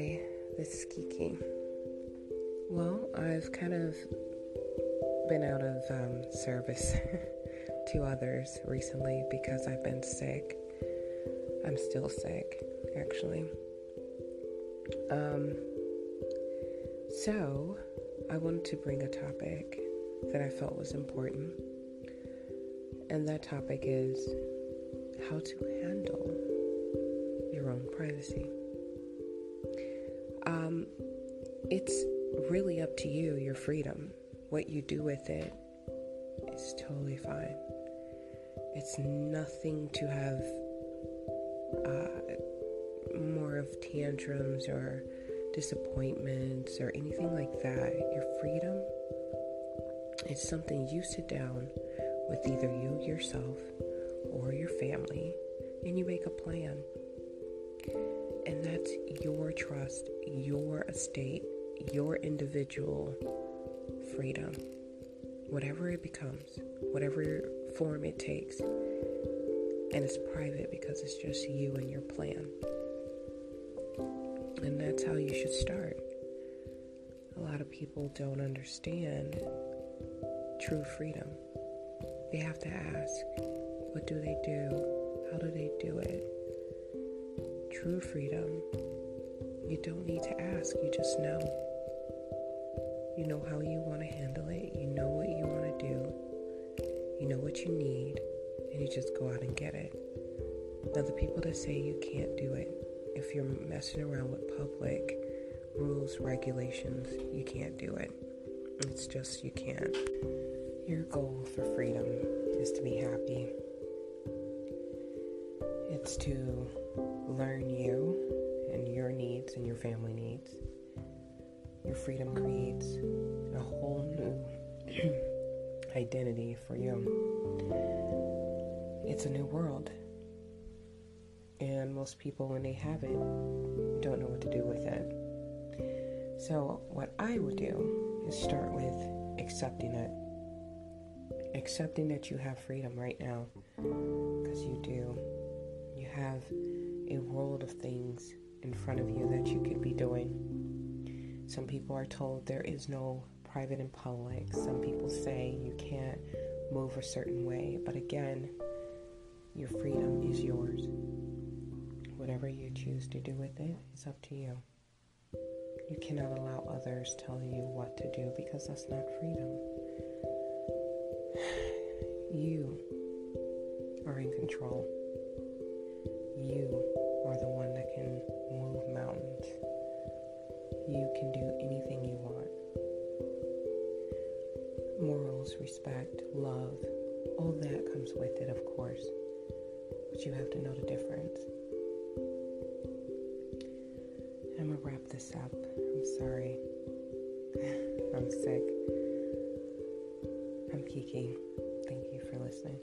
why this Kiki? Well, I've kind of been out of um, service to others recently because I've been sick. I'm still sick, actually. Um, so, I wanted to bring a topic that I felt was important, and that topic is how to handle your own privacy. Um, it's really up to you, your freedom. What you do with it is totally fine. It's nothing to have uh, more of tantrums or disappointments or anything like that. Your freedom is something you sit down with either you yourself or your family and you make a plan. And that's your trust, your estate, your individual freedom, whatever it becomes, whatever form it takes. And it's private because it's just you and your plan. And that's how you should start. A lot of people don't understand true freedom. They have to ask, what do they do? How do they do it? True freedom, you don't need to ask, you just know. You know how you want to handle it, you know what you want to do, you know what you need, and you just go out and get it. Now, the people that say you can't do it, if you're messing around with public rules, regulations, you can't do it. It's just you can't. Your goal for freedom is to be happy. To learn you and your needs and your family needs. Your freedom creates a whole new identity for you. It's a new world. And most people, when they have it, don't know what to do with it. So, what I would do is start with accepting it. Accepting that you have freedom right now. Because you do. Have a world of things in front of you that you could be doing. Some people are told there is no private and public. Some people say you can't move a certain way. But again, your freedom is yours. Whatever you choose to do with it is up to you. You cannot allow others tell you what to do because that's not freedom. You are in control. Respect, love, all that comes with it, of course. But you have to know the difference. I'm gonna wrap this up. I'm sorry. I'm sick. I'm Kiki. Thank you for listening.